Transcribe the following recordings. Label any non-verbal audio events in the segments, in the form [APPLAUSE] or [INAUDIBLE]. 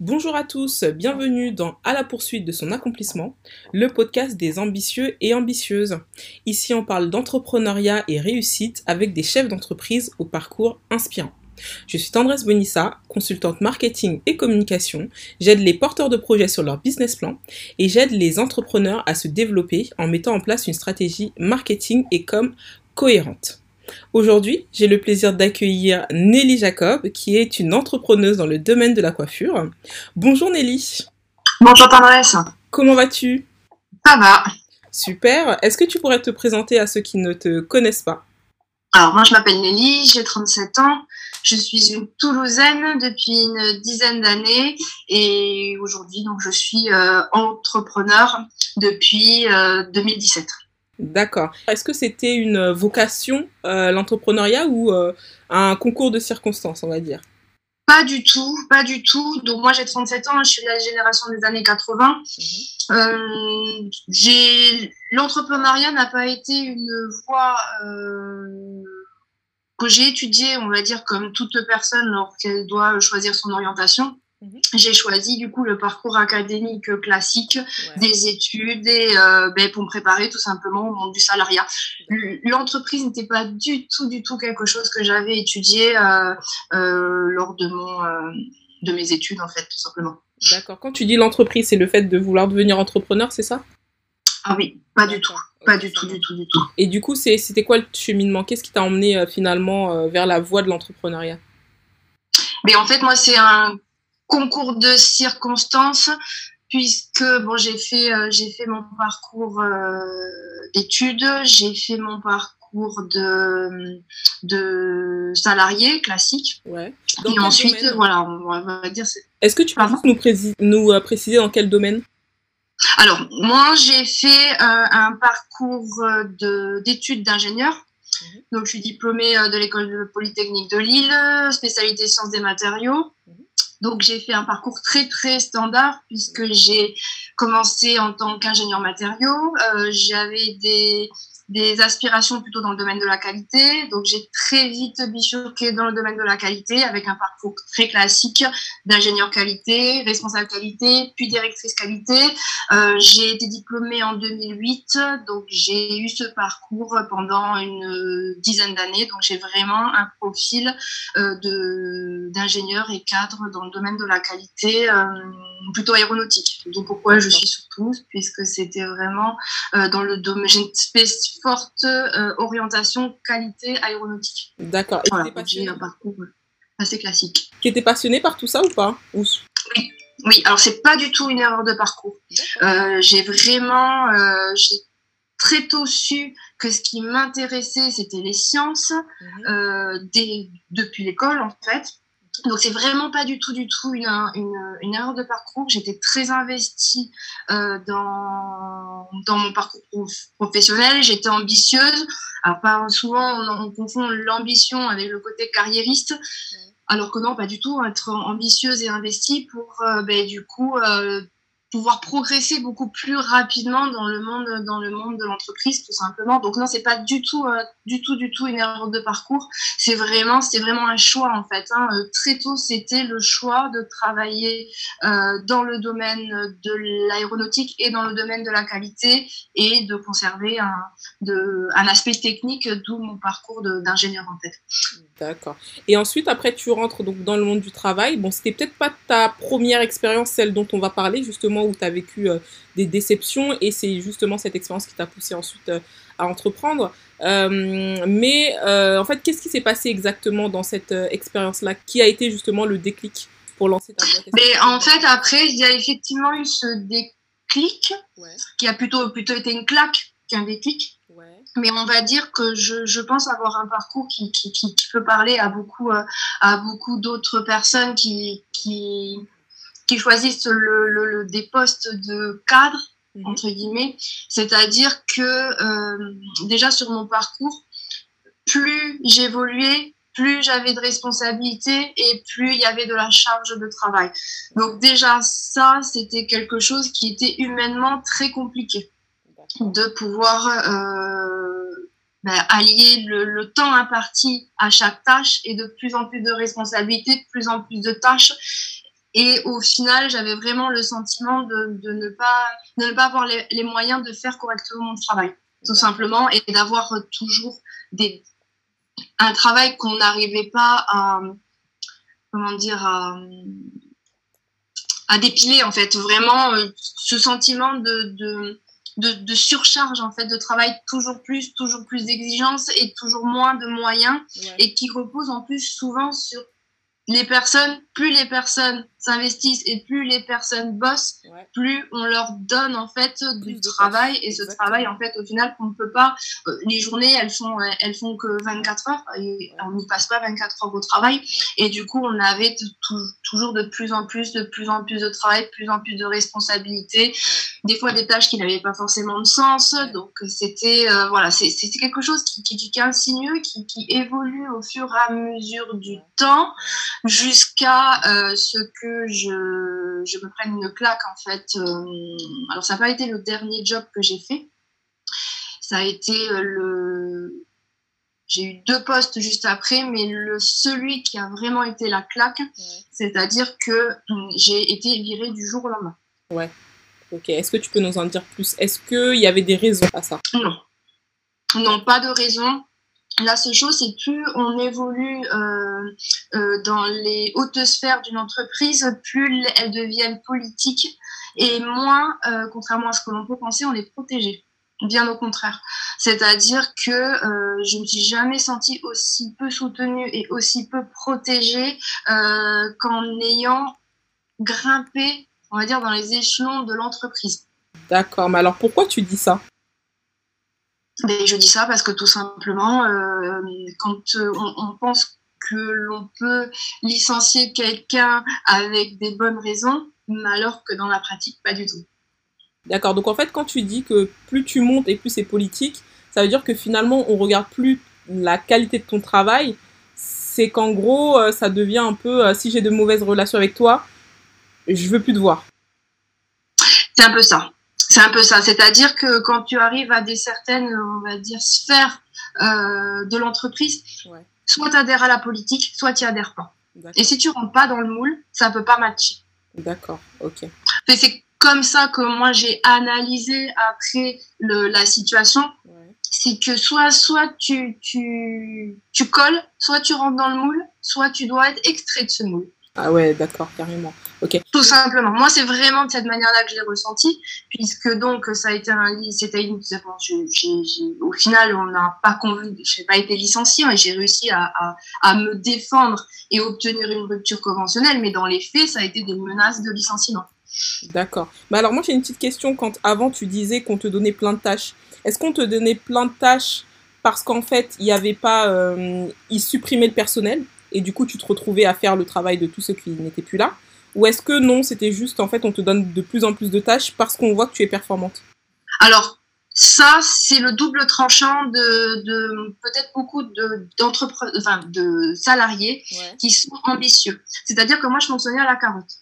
Bonjour à tous, bienvenue dans À la poursuite de son accomplissement, le podcast des ambitieux et ambitieuses. Ici on parle d'entrepreneuriat et réussite avec des chefs d'entreprise au parcours inspirant. Je suis Tendresse Bonissa, consultante marketing et communication. J'aide les porteurs de projets sur leur business plan et j'aide les entrepreneurs à se développer en mettant en place une stratégie marketing et com cohérente. Aujourd'hui, j'ai le plaisir d'accueillir Nelly Jacob, qui est une entrepreneuse dans le domaine de la coiffure. Bonjour Nelly. Bonjour Tendresse. Comment vas-tu? Ça va. Super. Est-ce que tu pourrais te présenter à ceux qui ne te connaissent pas? Alors, moi, je m'appelle Nelly, j'ai 37 ans. Je suis une Toulousaine depuis une dizaine d'années et aujourd'hui, donc, je suis euh, entrepreneur depuis 2017. Euh, D'accord. Est-ce que c'était une vocation, euh, l'entrepreneuriat, ou un concours de circonstances, on va dire? Pas du tout, pas du tout. Donc moi j'ai 37 ans, je suis de la génération des années 80. Mhm. Euh, j'ai l'entrepreneuriat n'a pas été une voie que j'ai étudiée, on va dire comme toute personne lorsqu'elle doit choisir son orientation. Mhm. J'ai choisi du coup le parcours académique classique des études et euh, ben, pour me préparer tout simplement au monde du salariat. L'entreprise n'était pas du tout, du tout quelque chose que j'avais étudié euh, euh, lors de mon de mes études en fait tout simplement. D'accord. Quand tu dis l'entreprise, c'est le fait de vouloir devenir entrepreneur, c'est ça? Ah oui, pas du tout, pas du tout, du tout, du tout. Et du coup, c'était quoi le cheminement? Qu'est-ce qui t'a emmené finalement vers la voie de l'entrepreneuriat? Mais en fait, moi, c'est un concours de circonstances puisque bon j'ai fait euh, j'ai fait mon parcours euh, d'études j'ai fait mon parcours de de salarié classique. Ouais. et ensuite voilà on va dire est-ce que tu peux nous, nous euh, préciser dans quel domaine? Alors moi j'ai fait un parcours de d'études d'ingénieur mhm. donc je suis diplômée de l'école polytechnique de Lille spécialité sciences des matériaux mhm. Donc j'ai fait un parcours très très standard puisque j'ai commencé en tant qu'ingénieur matériaux. Euh, j'avais des des aspirations plutôt dans le domaine de la qualité. Donc, j'ai très vite bifurqué dans le domaine de la qualité avec un parcours très classique d'ingénieur qualité, responsable qualité, puis directrice qualité. Euh, j'ai été diplômée en 2008, donc j'ai eu ce parcours pendant une dizaine d'années. Donc, j'ai vraiment un profil euh, d'ingénieur et cadre dans le domaine de la qualité, euh, plutôt aéronautique. Donc, pourquoi je suis sur Toulouse? Puisque c'était vraiment euh, dans le domaine, j'ai forte euh, orientation qualité aéronautique. D'accord. Et voilà, j'ai un parcours assez classique. Qui était passionné par tout ça ou pas? Oui. Oui, alors c'est pas du tout une erreur de parcours. Euh, j'ai vraiment, euh, j'ai très tôt su que ce qui m'intéressait, c'était les sciences, mhm. dès, depuis l'école en fait. Donc c'est vraiment pas du tout, du tout une, une, une erreur de parcours. J'étais très investie euh, dans, dans mon parcours professionnel. J'étais ambitieuse. Alors pas souvent on, on confond l'ambition avec le côté carriériste. Alors que non, pas du tout. Être ambitieuse et investie pour euh, ben, du coup euh, pouvoir progresser beaucoup plus rapidement dans le monde dans le monde de l'entreprise tout simplement. Donc non c'est pas du tout euh, du tout du tout une erreur de parcours. C'est vraiment c'est vraiment un choix en fait hein. Euh, très tôt c'était le choix de travailler euh, dans le domaine de l'aéronautique et dans le domaine de la qualité et de conserver un de un aspect technique d'où mon parcours d'ingénieur en fait. D'accord. Et ensuite après tu rentres donc dans le monde du travail. Bon c'était peut-être pas ta première expérience celle dont on va parler justement où tu as vécu euh, des déceptions et c'est justement cette expérience qui t'a poussé ensuite euh, à entreprendre. Euh, mais en fait, qu'est-ce qui s'est passé exactement dans cette expérience-là Qui a été justement le déclic pour lancer ta boîte? Mais en fait, après, il y a effectivement eu ce déclic qui a plutôt, plutôt été une claque qu'un déclic. Mais on va dire que je, je, pense avoir un parcours qui, qui, qui, peut parler à beaucoup, à beaucoup d'autres personnes qui, qui, qui choisissent le, des postes de cadre, mhm. entre guillemets. C'est-à-dire que euh, déjà sur mon parcours, plus j'évoluais, plus j'avais de responsabilités et plus il y avait de la charge de travail. Donc déjà ça, c'était quelque chose qui était humainement très compliqué. de pouvoir euh, ben, allier le, temps imparti à chaque tâche et de plus en plus de responsabilités, de plus en plus de tâches. Et au final, j'avais vraiment le sentiment de, ne, pas, ne pas avoir les, les, moyens de faire correctement mon travail, tout simplement, et d'avoir toujours des, un travail qu'on n'arrivait pas à, comment dire, à, dépiler, en fait. Vraiment, euh, ce sentiment de, de, surcharge, en fait, de travail toujours plus, toujours plus d'exigences et toujours moins de moyens, et qui repose en plus souvent sur les personnes, plus les personnes s'investissent et plus les personnes bossent, plus on leur donne en fait du travail. Et ce travail en fait au final qu'on ne peut pas euh, les journées elles font elles font que 24 heures et on n'y passe pas 24 heures au travail. Et du coup on avait toujours de plus en plus de plus en plus de travail, de plus en plus de responsabilités, des fois des tâches qui n'avaient pas forcément de sens. Donc c'était euh, voilà c'est quelque chose qui, qui, qui est insinueux qui, qui évolue au fur et à mesure du temps jusqu'à euh, ce que je, je, me prenne une claque en fait. Euh, alors ça n'a pas été le dernier job que j'ai fait. Ça a été euh, le. J'ai eu deux postes juste après, mais le celui qui a vraiment été la claque, c'est-à-dire que hum, j'ai été virée du jour au lendemain. Ouais. Ok. Est-ce que tu peux nous en dire plus? Est-ce qu'il y avait des raisons à ça? Non. Non, pas de raison. La seule chose, c'est plus on évolue euh, euh, dans les hautes sphères d'une entreprise, plus elles deviennent politiques et moins, euh, contrairement à ce que l'on peut penser, on est protégé. Bien au contraire. C'est-à-dire que je ne me suis jamais sentie aussi peu soutenue et aussi peu protégée qu'en ayant grimpé, on va dire, dans les échelons de l'entreprise. D'accord, mais alors pourquoi tu dis ça? Mais je dis ça parce que tout simplement, euh, quand euh, on, pense que l'on peut licencier quelqu'un avec des bonnes raisons, alors que dans la pratique, pas du tout. D'accord, donc en fait, quand tu dis que plus tu montes et plus c'est politique, ça veut dire que finalement, on regarde plus la qualité de ton travail, c'est qu'en gros, euh, ça devient un peu, si j'ai de mauvaises relations avec toi, je veux plus te voir. C'est un peu ça. C'est un peu ça. C'est-à-dire que quand tu arrives à des certaines, on va dire, sphères euh, de l'entreprise, soit tu adhères à la politique, soit tu adhères pas. Et si tu rentres pas dans le moule, ça peut pas matcher. D'accord, ok. C'est comme ça que moi j'ai analysé après le, la situation. C'est que soit, soit tu, tu, tu colles, soit tu rentres dans le moule, soit tu dois être extrait de ce moule. Ah ouais, d'accord, carrément. Ok. Tout simplement. Moi, c'est vraiment de cette manière-là que je l'ai ressenti, puisque donc ça a été un, c'était une, au final, on n'a pas convenu, je n'ai pas été licenciée, et j'ai réussi à, à, à, me défendre et obtenir une rupture conventionnelle, mais dans les faits, ça a été des menaces de licenciement. D'accord. Mais alors moi, j'ai une petite question. Quand avant tu disais qu'on te donnait plein de tâches, est-ce qu'on te donnait plein de tâches parce qu'en fait, il n'y avait pas, euh, ils supprimaient le personnel? Et du coup tu te retrouvais à faire le travail de tous ceux qui n'étaient plus là Ou est-ce que non, c'était juste en fait on te donne de plus en plus de tâches parce qu'on voit que tu es performante? Alors, ça, c'est le double tranchant de, de peut-être beaucoup de, enfin, de salariés qui sont ambitieux. C'est-à-dire que moi, je fonctionnais à la carotte.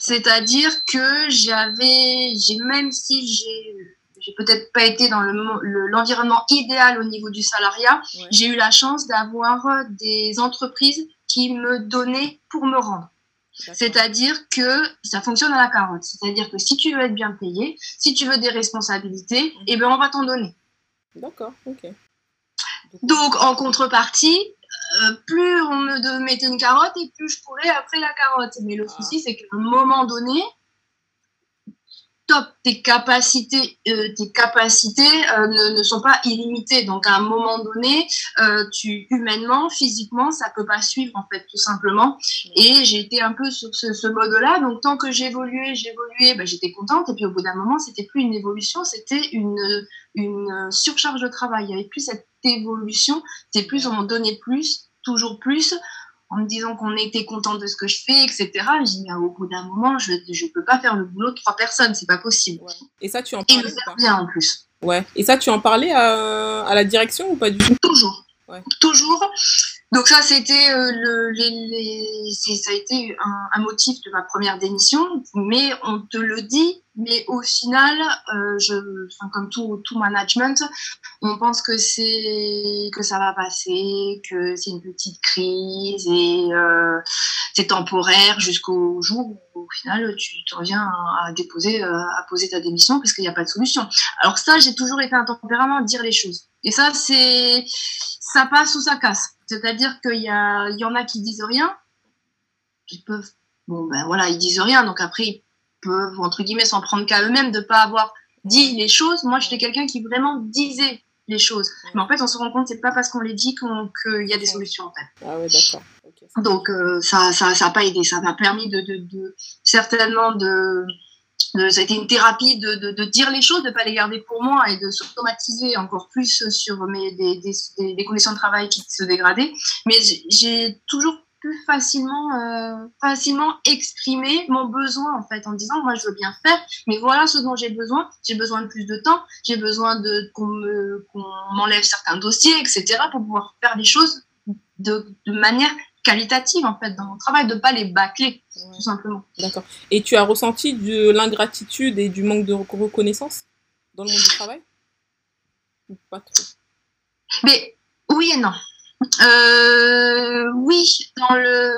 C'est-à-dire que j'avais, j'ai même si j'ai j'ai peut-être pas été dans l'environnement le, idéal au niveau du salariat. J'ai eu la chance d'avoir des entreprises qui me donnaient pour me rendre. C'est-à-dire que ça fonctionne à la carotte. C'est-à-dire que si tu veux être bien payé, si tu veux des responsabilités, eh ben on va t'en donner. D'accord, ok. Donc en contrepartie, euh, plus on me mettait une carotte et plus je pourrais après la carotte. Mais le ah. souci, c'est qu'à un moment donné, top, tes capacités, euh, tes capacités euh, ne, ne, sont pas illimitées. Donc à un moment donné, euh, tu humainement, physiquement, ça peut pas suivre en fait, tout simplement. Et j'ai été un peu sur ce, ce mode-là. Donc tant que j'évoluais, j'évoluais, ben, j'étais contente. Et puis au bout d'un moment, c'était plus une évolution, c'était une, une surcharge de travail. Il y avait plus cette évolution. C'était plus, on m'en donnait plus, toujours plus en me disant qu'on était content de ce que je fais, etc. J'ai dit, au bout d'un moment, je ne peux pas faire le boulot de trois personnes, c'est pas possible. Et ça, tu en parlais Et bien en plus. Ouais. Et ça, tu en parlais à, à, la direction ou pas du tout? Toujours. Toujours. Donc ça, c'était euh, le, ça a été un, motif de ma première démission, mais on te le dit, mais au final, euh, comme tout, tout management, on pense que c'est que ça va passer, que c'est une petite crise et euh, c'est temporaire jusqu'au jour où au final tu te reviens à, déposer, à poser ta démission parce qu'il n'y a pas de solution. Alors ça, j'ai toujours été un tempérament dire les choses. Et ça, c'est ça passe ou ça casse. C'est-à-dire qu'il y, a, il y en a qui disent rien, qui peuvent, bon ben voilà, ils disent rien, donc après ils peuvent, entre guillemets, s'en prendre qu'à eux-mêmes de ne pas avoir dit les choses. Moi, j'étais quelqu'un qui vraiment disait les choses. Mais en fait, on se rend compte, c'est pas parce qu'on les dit qu'il y a des solutions, en fait. Ah ouais, d'accord. donc, euh, ça n'a ça, ça pas aidé. Ça m'a permis de, de, de certainement de ça a été une thérapie de, de, dire les choses, de ne pas les garder pour moi et de s'automatiser encore plus sur mes, des, conditions de travail qui se dégradaient. Mais j'ai toujours pu facilement, euh, facilement exprimer mon besoin en fait en disant moi je veux bien faire, mais voilà ce dont j'ai besoin. J'ai besoin de plus de temps, j'ai besoin de qu'on m'enlève certains dossiers, etc. pour pouvoir faire les choses de manière qualitative en fait dans mon travail, de pas les bâcler tout simplement. D'accord. Et tu as ressenti de l'ingratitude et du manque de reconnaissance dans le monde du travail? Ou pas trop? Mais oui et non. Euh, oui, dans le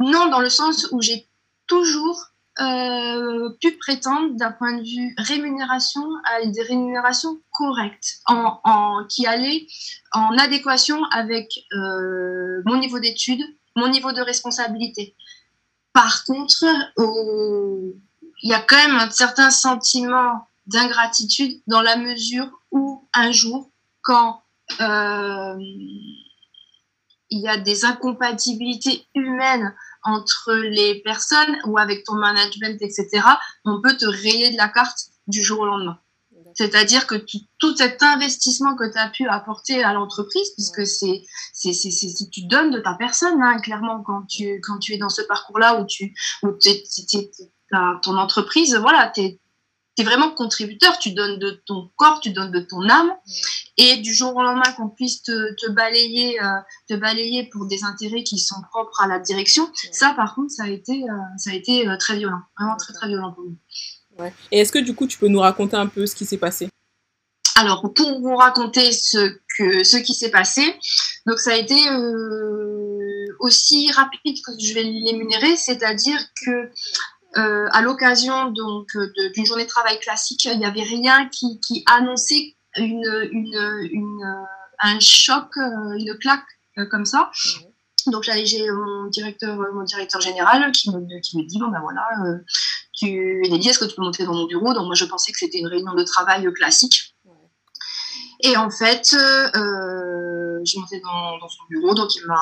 non dans le sens où j'ai toujours euh, pu prétendre d'un point de vue rémunération à des rémunérations correctes, en, qui allaient en adéquation avec euh, mon niveau d'études, mon niveau de responsabilité. Par contre, il y a quand même un certain sentiment d'ingratitude dans la mesure où un jour, quand euh, il y a des incompatibilités humaines entre les personnes ou avec ton management, etc., on peut te rayer de la carte du jour au lendemain. C'est-à-dire que tout cet investissement que tu as pu apporter à l'entreprise, puisque c'est, c'est, tu donnes de ta personne, hein, clairement, quand tu, quand tu es dans ce parcours-là où tu, où ton entreprise, voilà, tu es, vraiment contributeur, tu donnes de ton corps, tu donnes de ton âme, et du jour au lendemain qu'on puisse te, balayer, euh, te balayer pour des intérêts qui sont propres à la direction, ça par contre, ça a été, euh, ça a été euh, très violent, vraiment très très violent pour nous. Et est-ce que du coup, tu peux nous raconter un peu ce qui s'est passé? Alors, pour vous raconter ce, que, ce qui s'est passé, donc ça a été aussi rapide que je vais l'émunérer, c'est-à-dire que à l'occasion donc d'une journée de travail classique, il n'y avait rien qui, qui annonçait une, une, une, un choc, euh, une claque euh, comme ça. Donc là, j'ai mon directeur, mon directeur général qui me, qui me dit bon ben voilà, euh, tu dit est-ce que tu peux monter dans mon bureau? Donc moi je pensais que c'était une réunion de travail classique. Et en fait, euh, j'ai monté dans, dans, son bureau, donc il m'a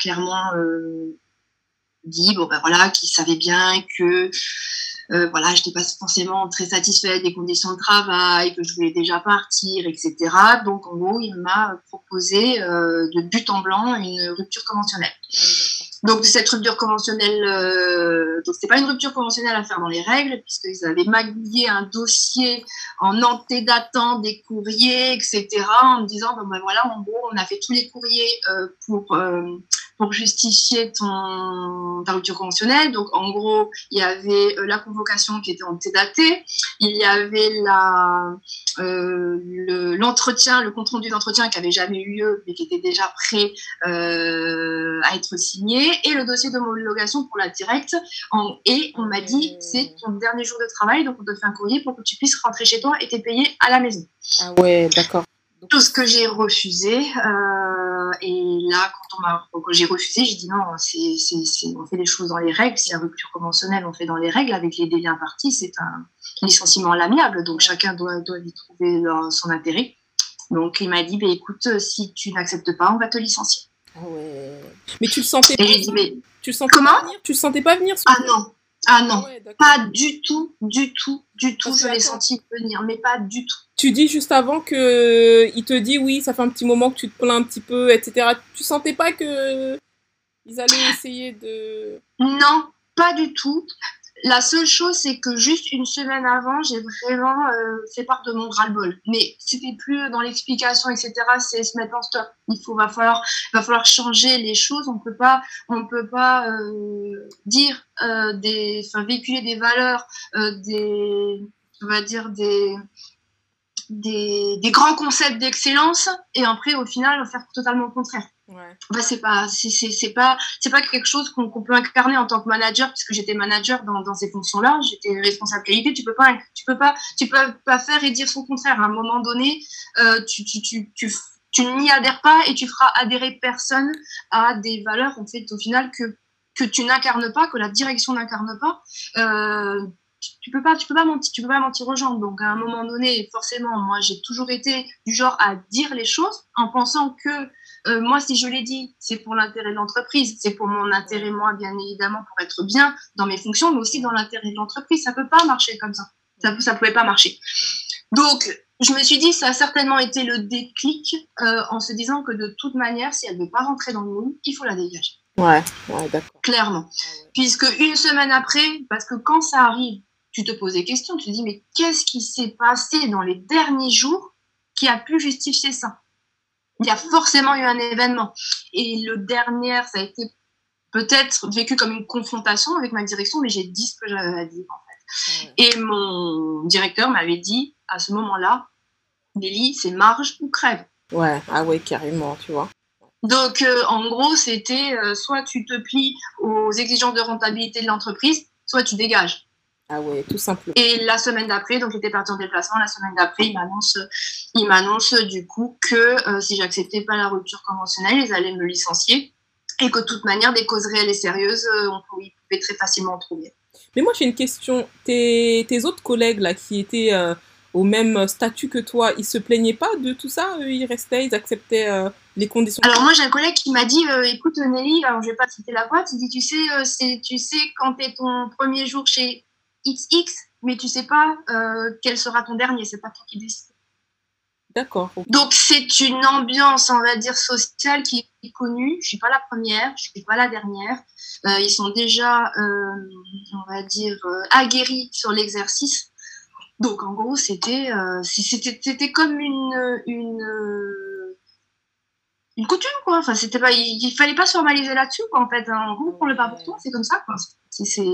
clairement dit bon ben voilà, qu'il savait bien que euh, voilà, je n'étais pas forcément très satisfaite des conditions de travail, que je voulais déjà partir, etc. Donc, en gros, il m'a proposé euh, de but en blanc une rupture conventionnelle. Ah donc, cette rupture conventionnelle, euh, donc c'était pas une rupture conventionnelle à faire dans les règles, puisqu'ils avaient magouillé un dossier en antédatant des courriers, etc., en me disant, ben, ben voilà, en gros, on a fait tous les courriers euh, pour pour justifier ton, ta rupture conventionnelle. Donc, en gros, il y avait euh, la convocation qui était antédatée, il y avait la, euh, l'entretien, le, compte rendu d'entretien qui avait jamais eu lieu, mais qui était déjà prêt euh, à être signé, et le dossier d'homologation pour la directe. et on m'a dit, c'est ton dernier jour de travail, donc on te fait un courrier pour que tu puisses rentrer chez toi et t'es payé à la maison. Ah ouais, d'accord. Tout ce que j'ai refusé. Euh, et là, quand, on m'a, j'ai refusé, j'ai dit non, c'est, c'est, on fait les choses dans les règles. Si la rupture conventionnelle, on fait dans les règles avec les délais impartis. C'est un licenciement à l'amiable, donc chacun doit, doit y trouver son intérêt. Donc il m'a dit, bah, écoute, si tu n'acceptes pas, on va te licencier. Ah ouais. Mais tu le sentais pas. Dit, mais... Tu le sentais Comment? pas venir? Tu le sentais pas venir Ah non. Ah non, pas du tout, du tout, du tout. je l'ai senti venir, mais pas du tout. Tu dis juste avant que il te dit oui, ça fait un petit moment que tu te plains un petit peu, etc. Tu sentais pas que ils allaient essayer de. Non, pas du tout. La seule chose, c'est que juste une semaine avant, j'ai vraiment euh, fait part de mon ras-le-bol. Mais c'était plus dans l'explication, etc. C'est se mettre en stop. Il faut, va falloir, changer les choses. On peut pas, on peut pas euh, dire euh, des, enfin véhiculer des valeurs, des, on va dire des des, des, grands concepts d'excellence et après au final faire totalement le contraire. Ouais. Bah, c'est pas c'est pas c'est pas quelque chose qu'on peut incarner en tant que manager puisque j'étais manager dans, ces fonctions-là, j'étais responsable qualité, tu peux pas tu peux pas tu peux pas faire et dire son contraire à un moment donné euh, tu, tu, tu, tu, tu n'y adhères pas et tu feras adhérer personne à des valeurs en fait au final que que tu n'incarnes pas, que la direction n'incarne pas. Euh, tu peux pas tu peux pas mentir tu peux pas mentir aux gens donc à un moment donné forcément moi j'ai toujours été du genre à dire les choses en pensant que euh, moi si je l'ai dit c'est pour l'intérêt de l'entreprise c'est pour mon intérêt moi bien évidemment pour être bien dans mes fonctions mais aussi dans l'intérêt de l'entreprise. Ça peut pas marcher comme ça. Ça ça pouvait pas marcher. Donc je me suis dit ça a certainement été le déclic euh, en se disant que de toute manière si elle veut pas rentrer dans le moule il faut la dégager. Ouais, ouais d'accord. Clairement. Ah Puisque une semaine après, parce que quand ça arrive, tu te poses des questions, tu te dis, mais qu'est-ce qui s'est passé dans les derniers jours qui a pu justifier ça? Il y a forcément eu un événement. Et le dernier, ça a été peut-être vécu comme une confrontation avec ma direction, mais j'ai dit ce que j'avais à dire, en fait. Et mon directeur m'avait dit, à ce moment-là, Nelly, c'est marge ou crève. Ouais, ah ouais, carrément, tu vois. Donc, euh, en gros, c'était euh, soit tu te plies aux exigences de rentabilité de l'entreprise, soit tu dégages. Ah ouais, tout simplement. Et la semaine d'après, donc j'étais partie en déplacement, la semaine d'après, il m'annonce, il m'annonce du coup que euh, si j'acceptais pas la rupture conventionnelle, ils allaient me licencier et que de toute manière, des causes réelles et sérieuses, euh, on pouvait, très facilement en trouver. Mais moi, j'ai une question. Tes, tes, autres collègues là qui étaient euh, au même statut que toi, ils se plaignaient pas de tout ça? Ils restaient, ils acceptaient les conditions? Alors moi, j'ai un collègue qui m'a dit, écoute Nelly, alors je vais pas citer la boîte, il dit, tu sais, tu sais, quand tu es ton premier jour chez XX, mais tu sais pas euh, quel sera ton dernier, c'est pas toi qui décide. D'accord. Donc c'est une ambiance, on va dire, sociale qui est connue. Je suis pas la première, je suis pas la dernière. Euh, ils sont déjà, euh, on va dire, aguerris sur l'exercice. Donc en gros, c'était, c'était, comme une, une, une coutume quoi. Enfin, c'était pas, il, fallait pas se formaliser là-dessus quoi. En fait, en gros, on le pas pour toi, c'est comme ça quoi. C'est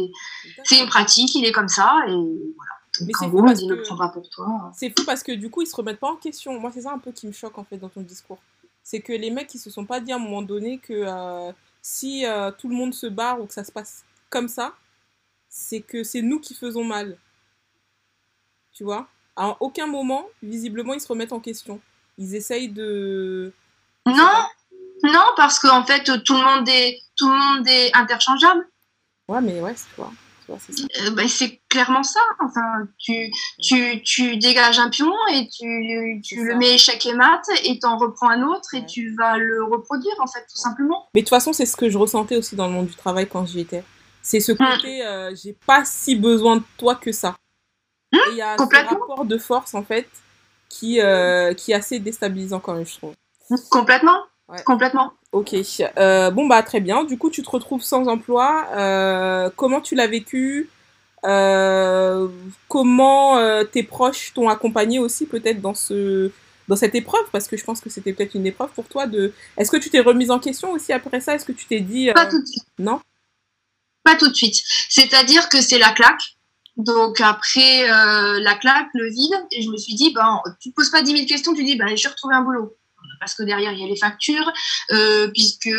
une pratique, il est comme ça, et voilà. Mais c'est fou, parce que... pour toi. C'est fou parce que du coup, ils se remettent pas en question. Moi, c'est ça un peu qui me choque en fait dans ton discours. C'est que les mecs, ils se sont pas dit à un moment donné que euh, si euh, tout le monde se barre ou que ça se passe comme ça, c'est que c'est nous qui faisons mal. Tu vois? À aucun moment, visiblement, ils se remettent en question. Ils essayent de. Non, non, parce qu'en fait, tout le monde est, tout le monde est interchangeable. Ouais, mais ouais, c'est toi. Euh, bah, c'est clairement ça. Enfin, tu, tu, tu dégages un pion et tu, tu le mets échec et mat et t'en reprends un autre et tu vas le reproduire en fait tout simplement. Mais de toute façon, c'est ce que je ressentais aussi dans le monde du travail quand j'y étais. C'est ce côté, euh, j'ai pas si besoin de toi que ça. Mmh, il y a ce rapport de force en fait qui, euh, qui est assez déstabilisant quand même, je trouve. Complètement. Complètement. Ok. Euh, bon, bah très bien. Du coup, tu te retrouves sans emploi. Euh, comment tu l'as vécu? Euh, Comment tes proches t'ont accompagné aussi peut-être dans, ce, dans cette épreuve? Parce que je pense que c'était peut-être une épreuve pour toi. De... Est-ce que tu t'es remise en question aussi après ça? Est-ce que tu t'es dit... Pas tout de suite. Non? Pas tout de suite. C'est-à-dire que c'est la claque. Donc après la claque, le vide, et je me suis dit, ben, tu te poses pas 10 000 questions, tu dis, ben, je vais retrouver un boulot parce que derrière, il y a les factures, euh, puisque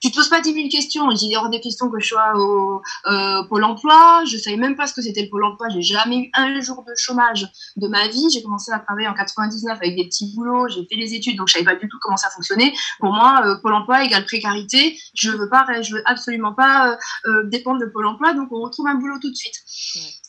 tu te poses pas 10 000 questions. Il y hors des questions que je sois au euh, Pôle emploi. Je savais même pas ce que c'était le Pôle emploi. J'ai jamais eu un jour de chômage de ma vie. J'ai commencé à travailler en 99 avec des petits boulots. J'ai fait les études, donc je savais pas du tout comment ça fonctionnait. Pour moi, euh, Pôle emploi égale précarité. Je veux pas, je veux absolument pas dépendre de Pôle emploi, donc on retrouve un boulot tout de suite.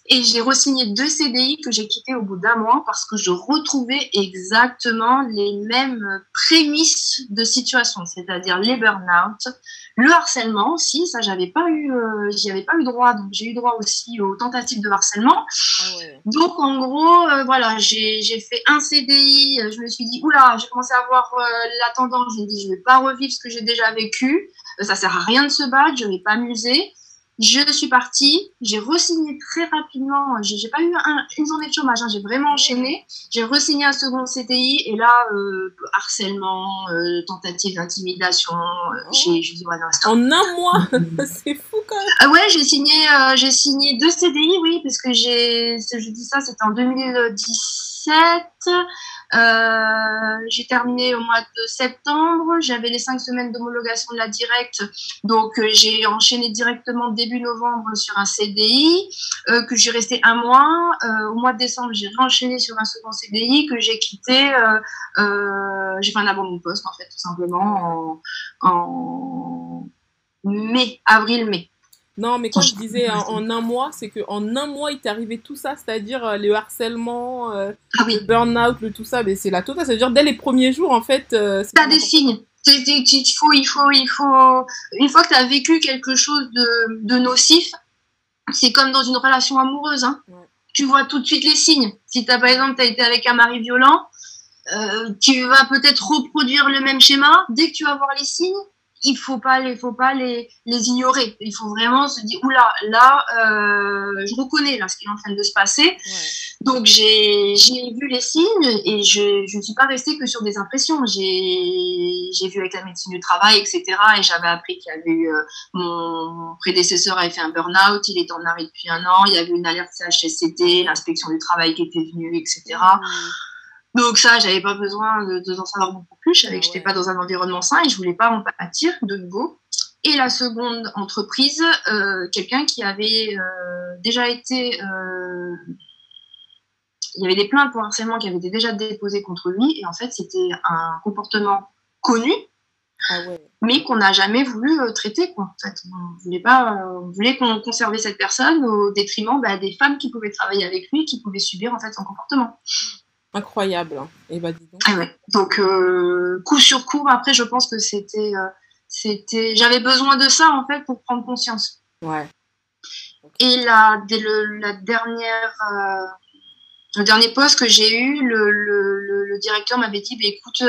Et j'ai re-signé deux CDI que j'ai quittés au bout d'un mois parce que je retrouvais exactement les mêmes prémices de situation, c'est-à-dire les burn-out, le harcèlement. Aussi, ça j'avais pas eu, euh, j'y avais pas eu droit, donc j'ai eu droit aussi aux tentatives de harcèlement. Ah donc en gros, euh, voilà, j'ai fait un CDI, je me suis dit, oula, j'ai commencé à voir euh, la tendance, je me dis, je vais pas revivre ce que j'ai déjà vécu, ça sert à rien de se battre, je vais pas m'amuser. Je suis partie, j'ai re-signé très rapidement, j'ai pas eu une journée de chômage, hein, j'ai vraiment enchaîné. J'ai re-signé un second CTI et là, euh, harcèlement, euh, tentative d'intimidation, euh, oh. dit ouais, non, En un mois [LAUGHS] C'est fou quand même ah Ouais, j'ai signé, j'ai signé deux CDI, oui, parce que j'ai, je dis ça, c'était en 2017. Euh, j'ai terminé au mois de septembre. J'avais les cinq semaines d'homologation de la directe. Donc, euh, j'ai enchaîné directement début novembre sur un CDI, euh, que j'ai resté un mois. au mois de décembre, j'ai enchaîné sur un second CDI que j'ai quitté. j'ai fait un abandon de poste, en fait, tout simplement, en, en mai, avril-mai. Non, mais quand je disais en, un mois, c'est qu'en un mois, il t'est arrivé tout ça, c'est-à-dire euh, le harcèlement, euh, ah le burn-out, le tout ça, mais c'est la totale. C'est-à-dire dès les premiers jours, en fait. Euh, T'as des signes. Il faut, il faut, il faut. Une fois que tu as vécu quelque chose de, de nocif, c'est comme dans une relation amoureuse. Hein. Tu vois tout de suite les signes. Si as, par exemple, tu as été avec un mari violent, euh, tu vas peut-être reproduire le même schéma. Dès que tu vas voir les signes, il faut pas les faut pas les, les ignorer. Il faut vraiment se dire oula là euh, je reconnais là ce qui est en train de se passer. Donc j'ai vu les signes et je je ne suis pas restée que sur des impressions. J'ai j'ai vu avec la médecine du travail etc et j'avais appris qu'il y avait eu euh, mon prédécesseur avait fait un burn-out il est en arrêt depuis un an il y avait une alerte CHSCT l'inspection du travail qui était venue etc donc ça, j'avais pas besoin de, de, savoir beaucoup plus. Je savais que j'étais pas dans un environnement sain et je voulais pas en pâtir de nouveau. Et la seconde entreprise, euh, quelqu'un qui avait euh, déjà été, euh, il y avait des plaintes pour harcèlement qui avaient été déjà déposées contre lui et en fait c'était un comportement connu, ah mais qu'on n'a jamais voulu traiter quoi. En fait, on voulait pas, on voulait qu'on conservait cette personne au détriment bah, des femmes qui pouvaient travailler avec lui, qui pouvaient subir en fait son comportement. Incroyable. Hein. Et eh bah, ben, dis donc. Ah donc, euh, coup sur coup, après, je pense que c'était. Euh, c'était J'avais besoin de ça, en fait, pour prendre conscience. Ouais. Et la, le, la dernière. Euh, le dernier poste que j'ai eu, le, le, le directeur m'avait dit bah, écoute,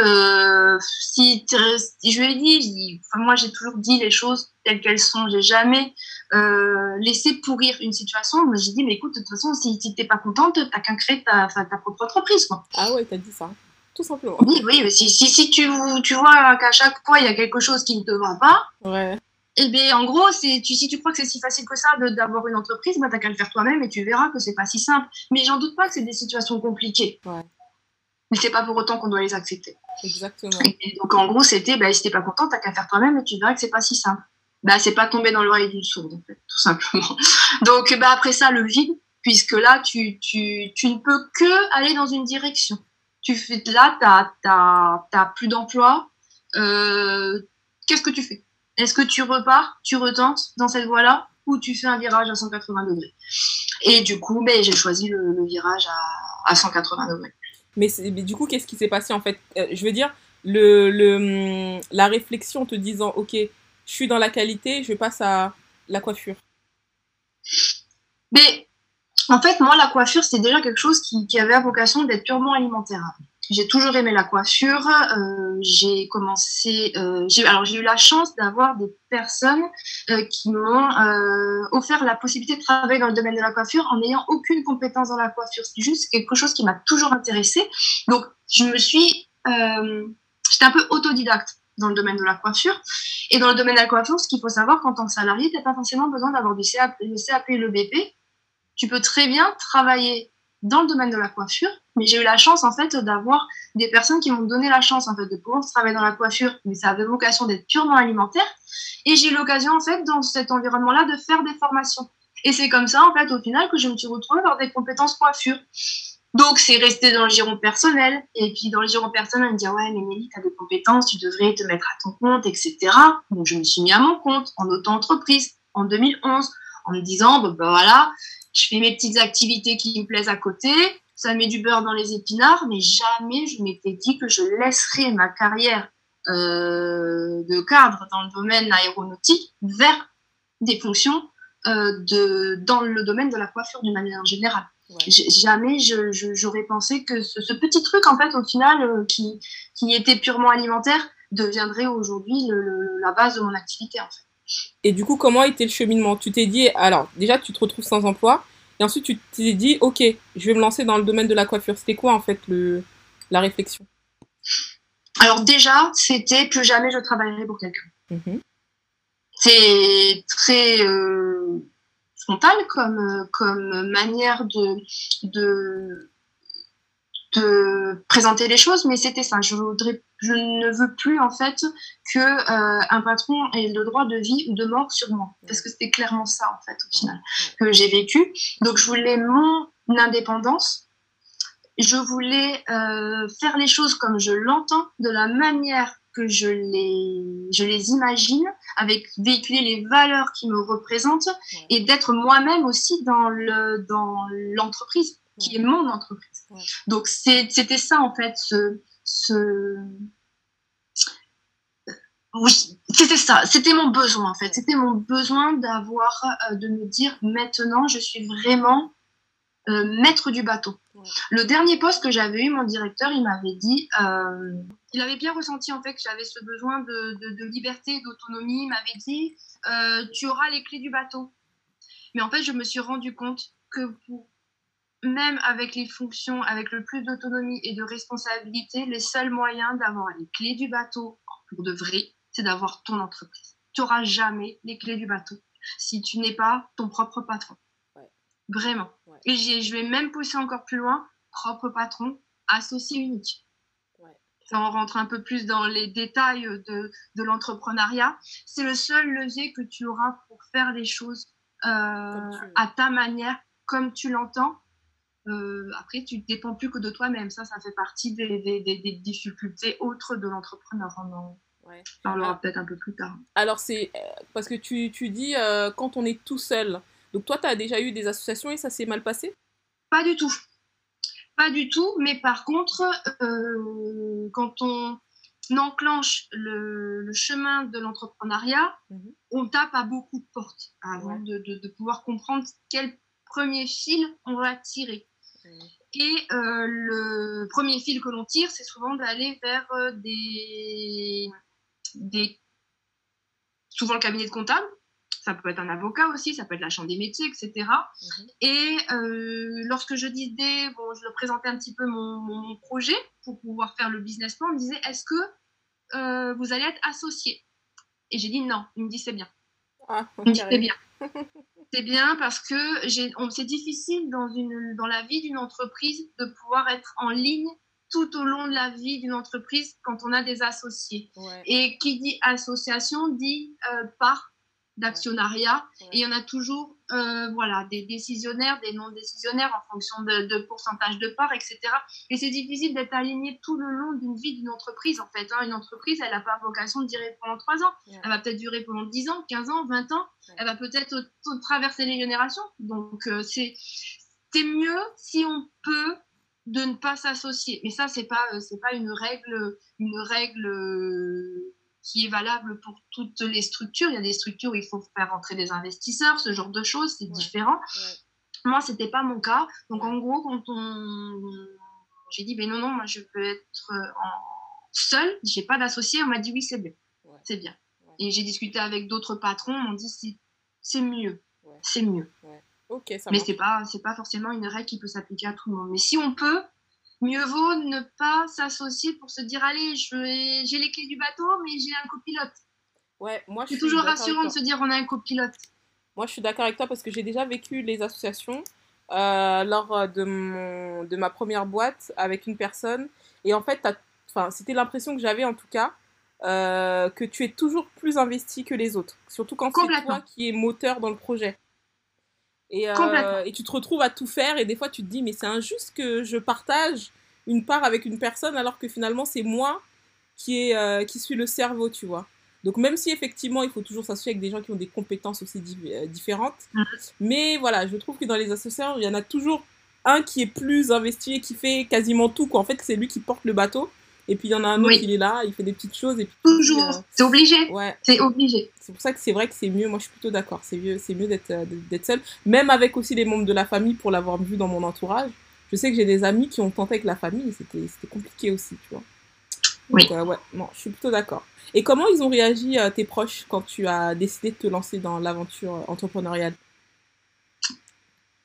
si, je lui ai dit, moi j'ai toujours dit les choses telles qu'elles sont, j'ai jamais euh, laisser pourrir une situation. Moi, j'ai dit, mais écoute, de toute façon, si, tu t'es pas contente, t'as qu'à créer ta, ta propre entreprise, quoi. Ah ouais, t'as dit ça, tout simplement. Oui, oui, mais si, si, si tu, tu vois qu'à chaque fois, il y a quelque chose qui ne te va pas, ouais. Et eh bien, en gros, c'est, tu, si tu crois que c'est si facile que ça d'avoir une entreprise, bah, t'as qu'à le faire toi-même et tu verras que c'est pas si simple. Mais j'en doute pas que c'est des situations compliquées. Ouais. Mais c'est pas pour autant qu'on doit les accepter. Exactement. Et, donc, en gros, c'était, bah, si t'es pas content, t'as qu'à faire toi-même et tu verras que c'est pas si simple bah, c'est pas tomber dans l'oreille d'une sourde, en fait, tout simplement. [LAUGHS] Donc, bah, après ça, le vide, puisque là, tu, tu, tu ne peux que aller dans une direction. Tu fais, là, tu n'as plus d'emploi. Euh, Qu'est-ce que tu fais? Est-ce que tu repars, tu retentes dans cette voie-là, ou tu fais un virage à 180 degrés? Et du coup, ben, j'ai choisi le, virage à, à 180 degrés. Mais, mais du coup, qu'est-ce qui s'est passé en fait? Euh, Je veux dire, le, le, la réflexion te disant, ok, je suis dans la qualité, je passe à la coiffure Mais en fait, moi, la coiffure, c'est déjà quelque chose qui, avait la vocation d'être purement alimentaire. J'ai toujours aimé la coiffure. Euh, j'ai commencé. Euh, alors, j'ai eu la chance d'avoir des personnes euh, qui m'ont offert la possibilité de travailler dans le domaine de la coiffure en n'ayant aucune compétence dans la coiffure. C'est juste quelque chose qui m'a toujours intéressée. Donc, je me suis. J'étais un peu autodidacte dans le domaine de la coiffure. Et dans le domaine de la coiffure, ce qu'il faut savoir tant que salarié, tu n'as pas forcément besoin d'avoir du CAP, le CAP et le BP. Tu peux très bien travailler dans le domaine de la coiffure, mais j'ai eu la chance en fait d'avoir des personnes qui m'ont donné la chance en fait de pouvoir travailler dans la coiffure, mais ça avait vocation d'être purement alimentaire. Et j'ai eu l'occasion en fait dans cet environnement-là de faire des formations. Et c'est comme ça en fait au final que je me suis retrouvée dans des compétences coiffure. Donc, c'est resté dans le giron personnel. Et puis, dans le giron personnel, on me dit, ouais, mais Nelly, tu as des compétences, tu devrais te mettre à ton compte, etc. Donc, je me suis mis à mon compte en auto-entreprise en 2011 en me disant, bah, voilà, je fais mes petites activités qui me plaisent à côté, ça met du beurre dans les épinards, mais jamais je m'étais dit que je laisserais ma carrière euh, de cadre dans le domaine aéronautique vers des fonctions euh, dans le domaine de la coiffure d'une manière générale. Jamais j'aurais pensé que ce, petit truc, en fait, au final, euh, qui, qui était purement alimentaire, deviendrait aujourd'hui la base de mon activité, en fait. Et du coup, comment était le cheminement? Tu t'es dit, alors déjà, tu te retrouves sans emploi, et ensuite tu t'es dit, ok, je vais me lancer dans le domaine de la coiffure. C'était quoi en fait le, la réflexion? Alors déjà, c'était plus jamais je travaillerai pour quelqu'un. Mhm. C'est très euh, frontal comme, comme manière de, de, de présenter les choses, mais c'était ça. Je voudrais, je ne veux plus en fait que euh, un patron ait le droit de vie ou de mort sur moi, parce que c'était clairement ça en fait au final que j'ai vécu. Donc je voulais mon indépendance. Je voulais euh, faire les choses comme je l'entends, de la manière que je les, je les imagine, avec véhiculer les valeurs qui me représentent et d'être moi-même aussi dans le dans l'entreprise qui est mon entreprise. Donc c'était ça en fait, ce, ce... oui, c'était ça, c'était mon besoin en fait, c'était mon besoin d'avoir, euh, de me dire maintenant je suis vraiment euh, maître du bateau. Le dernier poste que j'avais eu, mon directeur, il m'avait dit, euh, il avait bien ressenti en fait que j'avais ce besoin de, liberté, d'autonomie. Il m'avait dit, tu auras les clés du bateau. Mais en fait, je me suis rendu compte que même avec les fonctions, avec le plus d'autonomie et de responsabilité, les seuls moyens d'avoir les clés du bateau, pour de vrai, c'est d'avoir ton entreprise. Tu n'auras jamais les clés du bateau si tu n'es pas ton propre patron. Vraiment. Et je vais même pousser encore plus loin, propre patron, associé unique. Ça, on rentre un peu plus dans les détails de, de l'entrepreneuriat. C'est le seul levier que tu auras pour faire les choses euh, à ta manière, comme tu l'entends, euh, après, tu ne dépends plus que de toi-même. Ça, ça fait partie des, des, des, difficultés autres de l'entrepreneur. On en parlera ah. peut-être un peu plus tard. Alors, c'est euh, parce que tu, tu dis euh, quand on est tout seul. Donc, toi, tu as déjà eu des associations et ça s'est mal passé? Pas du tout. Pas du tout. Mais par contre, quand on enclenche le, le chemin de l'entrepreneuriat, mhm. on tape à beaucoup de portes avant de, de, de pouvoir comprendre quel premier fil on va tirer. Et euh, le premier fil que l'on tire, c'est souvent d'aller vers euh, des, des. souvent le cabinet de comptable. Ça peut être un avocat aussi, ça peut être la chambre des métiers, etc. Et mhm. euh, lorsque je disais, bon, je présentais un petit peu mon, projet pour pouvoir faire le business plan, on me disait est-ce que vous allez être associé Et j'ai dit non. Il me dit c'est bien. Ah, il me dit c'est bien. [LAUGHS] c'est bien parce que c'est difficile dans, une, dans la vie d'une entreprise de pouvoir être en ligne tout au long de la vie d'une entreprise quand on a des associés. Et qui dit association dit euh, part d'actionnariat. Et il y en a toujours euh, voilà, des décisionnaires, des non-décisionnaires en fonction de, pourcentage de parts, etc. Et c'est difficile d'être aligné tout le long d'une vie d'une entreprise, en fait. Hein. Une entreprise, elle n'a pas vocation de durer pendant 3 ans. Elle va peut-être durer pendant 10 ans, 15 ans, 20 ans. Elle va peut-être traverser les générations. Donc, euh, c'est mieux si on peut de ne pas s'associer. Mais ça, c'est pas, euh, pas une règle, une règle qui est valable pour toutes les structures. Il y a des structures où il faut faire rentrer des investisseurs, ce genre de choses, c'est différent. Moi, ce n'était pas mon cas. Donc, en gros, quand on... j'ai dit, ben non, non, moi, je veux être euh, en... seule, j'ai pas d'associé, on m'a dit, oui, c'est bien. C'est bien. Et j'ai discuté avec d'autres patrons, on m'a dit, c'est mieux. C'est mieux. Mais ce n'est pas, pas forcément une règle qui peut s'appliquer à tout le monde. Mais si on peut, mieux vaut ne pas s'associer pour se dire allez, j'ai les clés du bateau, mais j'ai un copilote. Ouais, moi C'est toujours rassurant de se dire on a un copilote. Moi, je suis d'accord avec toi parce que j'ai déjà vécu les associations euh, lors de, mon, de ma première boîte avec une personne. Et en fait, c'était l'impression que j'avais en tout cas euh, que tu es toujours plus investi que les autres. Surtout quand c'est toi qui es moteur dans le projet. Et, euh, et, tu te retrouves à tout faire et des fois tu te dis mais c'est injuste que je partage une part avec une personne alors que finalement c'est moi qui, est, euh, qui suis le cerveau, tu vois. Donc même si effectivement il faut toujours s'associer avec des gens qui ont des compétences aussi euh, différentes, mm. mais voilà, je trouve que dans les associations, il y en a toujours un qui est plus investi et qui fait quasiment tout, quoi. En fait, c'est lui qui porte le bateau. Et puis il y en a un autre, qui est là, il fait des petites choses. Et puis, Toujours, euh, c'est obligé. Ouais. C'est obligé. C'est pour ça que c'est vrai que c'est mieux, moi je suis plutôt d'accord, c'est mieux, c'est mieux d'être, euh, d'être seul. Même avec aussi les membres de la famille pour l'avoir vu dans mon entourage. Je sais que j'ai des amis qui ont tenté avec la famille, c'était, c'était compliqué aussi, tu vois. Oui. ouais, non, je suis plutôt d'accord. Et comment ils ont réagi, tes proches, quand tu as décidé de te lancer dans l'aventure entrepreneuriale?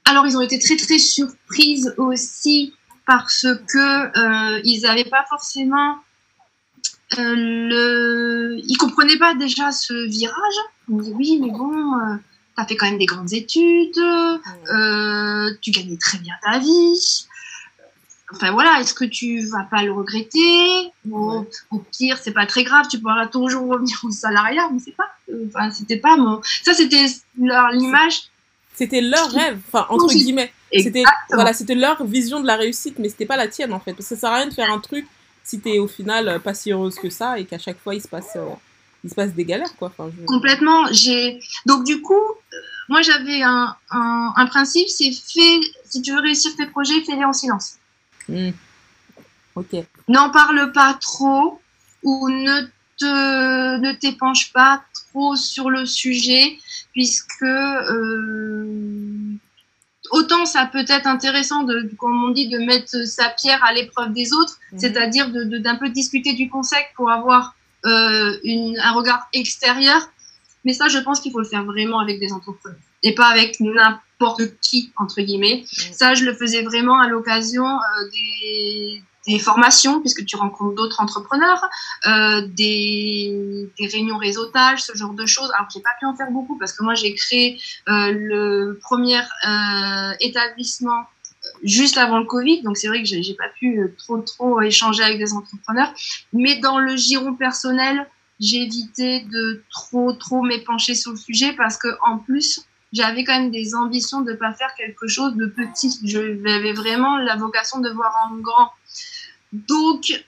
Alors, ils ont été très, très surprises aussi parce que ils n'avaient pas forcément euh, le... Ils comprenaient pas déjà ce virage. Me oui, mais bon, euh, tu as fait quand même des grandes études, euh, tu gagnais très bien ta vie. Enfin voilà, est-ce que tu vas pas le regretter? Au pire, c'est pas très grave, tu pourras toujours revenir au salariat, mais c'est pas. Enfin, c'était pas mon. Ça, c'était l'image. C'était leur rêve, enfin entre guillemets. C'était voilà, c'était leur vision de la réussite, mais c'était pas la tienne en fait. Parce que ça sert à rien de faire un truc si t'es au final euh, pas si heureuse que ça et qu'à chaque fois il se passe euh, il se passe des galères quoi. Complètement. J'ai donc du coup euh, moi j'avais un, un, principe c'est fait si tu veux réussir tes projets fais-les en silence. Mmh. ok. N'en parle pas trop ou ne te ne t'épanche pas trop sur le sujet puisque autant ça peut être intéressant, de, comme on dit, de mettre sa pierre à l'épreuve des autres, mhm. c'est-à-dire d'un peu discuter du concept pour avoir euh, un regard extérieur. Mais ça, je pense qu'il faut le faire vraiment avec des entrepreneurs et pas avec n'importe qui, entre guillemets. Mhm. Ça, je le faisais vraiment à l'occasion euh, des, des formations, puisque tu rencontres d'autres entrepreneurs, euh, des, des, réunions réseautage, ce genre de choses. Alors, j'ai pas pu en faire beaucoup parce que moi, j'ai créé euh, le premier euh, établissement euh, juste avant le Covid, donc c'est vrai que j'ai pas pu euh, trop trop échanger avec des entrepreneurs. Mais dans le giron personnel, j'ai évité de trop trop m'épancher sur le sujet parce que en plus, j'avais quand même des ambitions de pas faire quelque chose de petit. J'avais vraiment la vocation de voir en grand. Donc,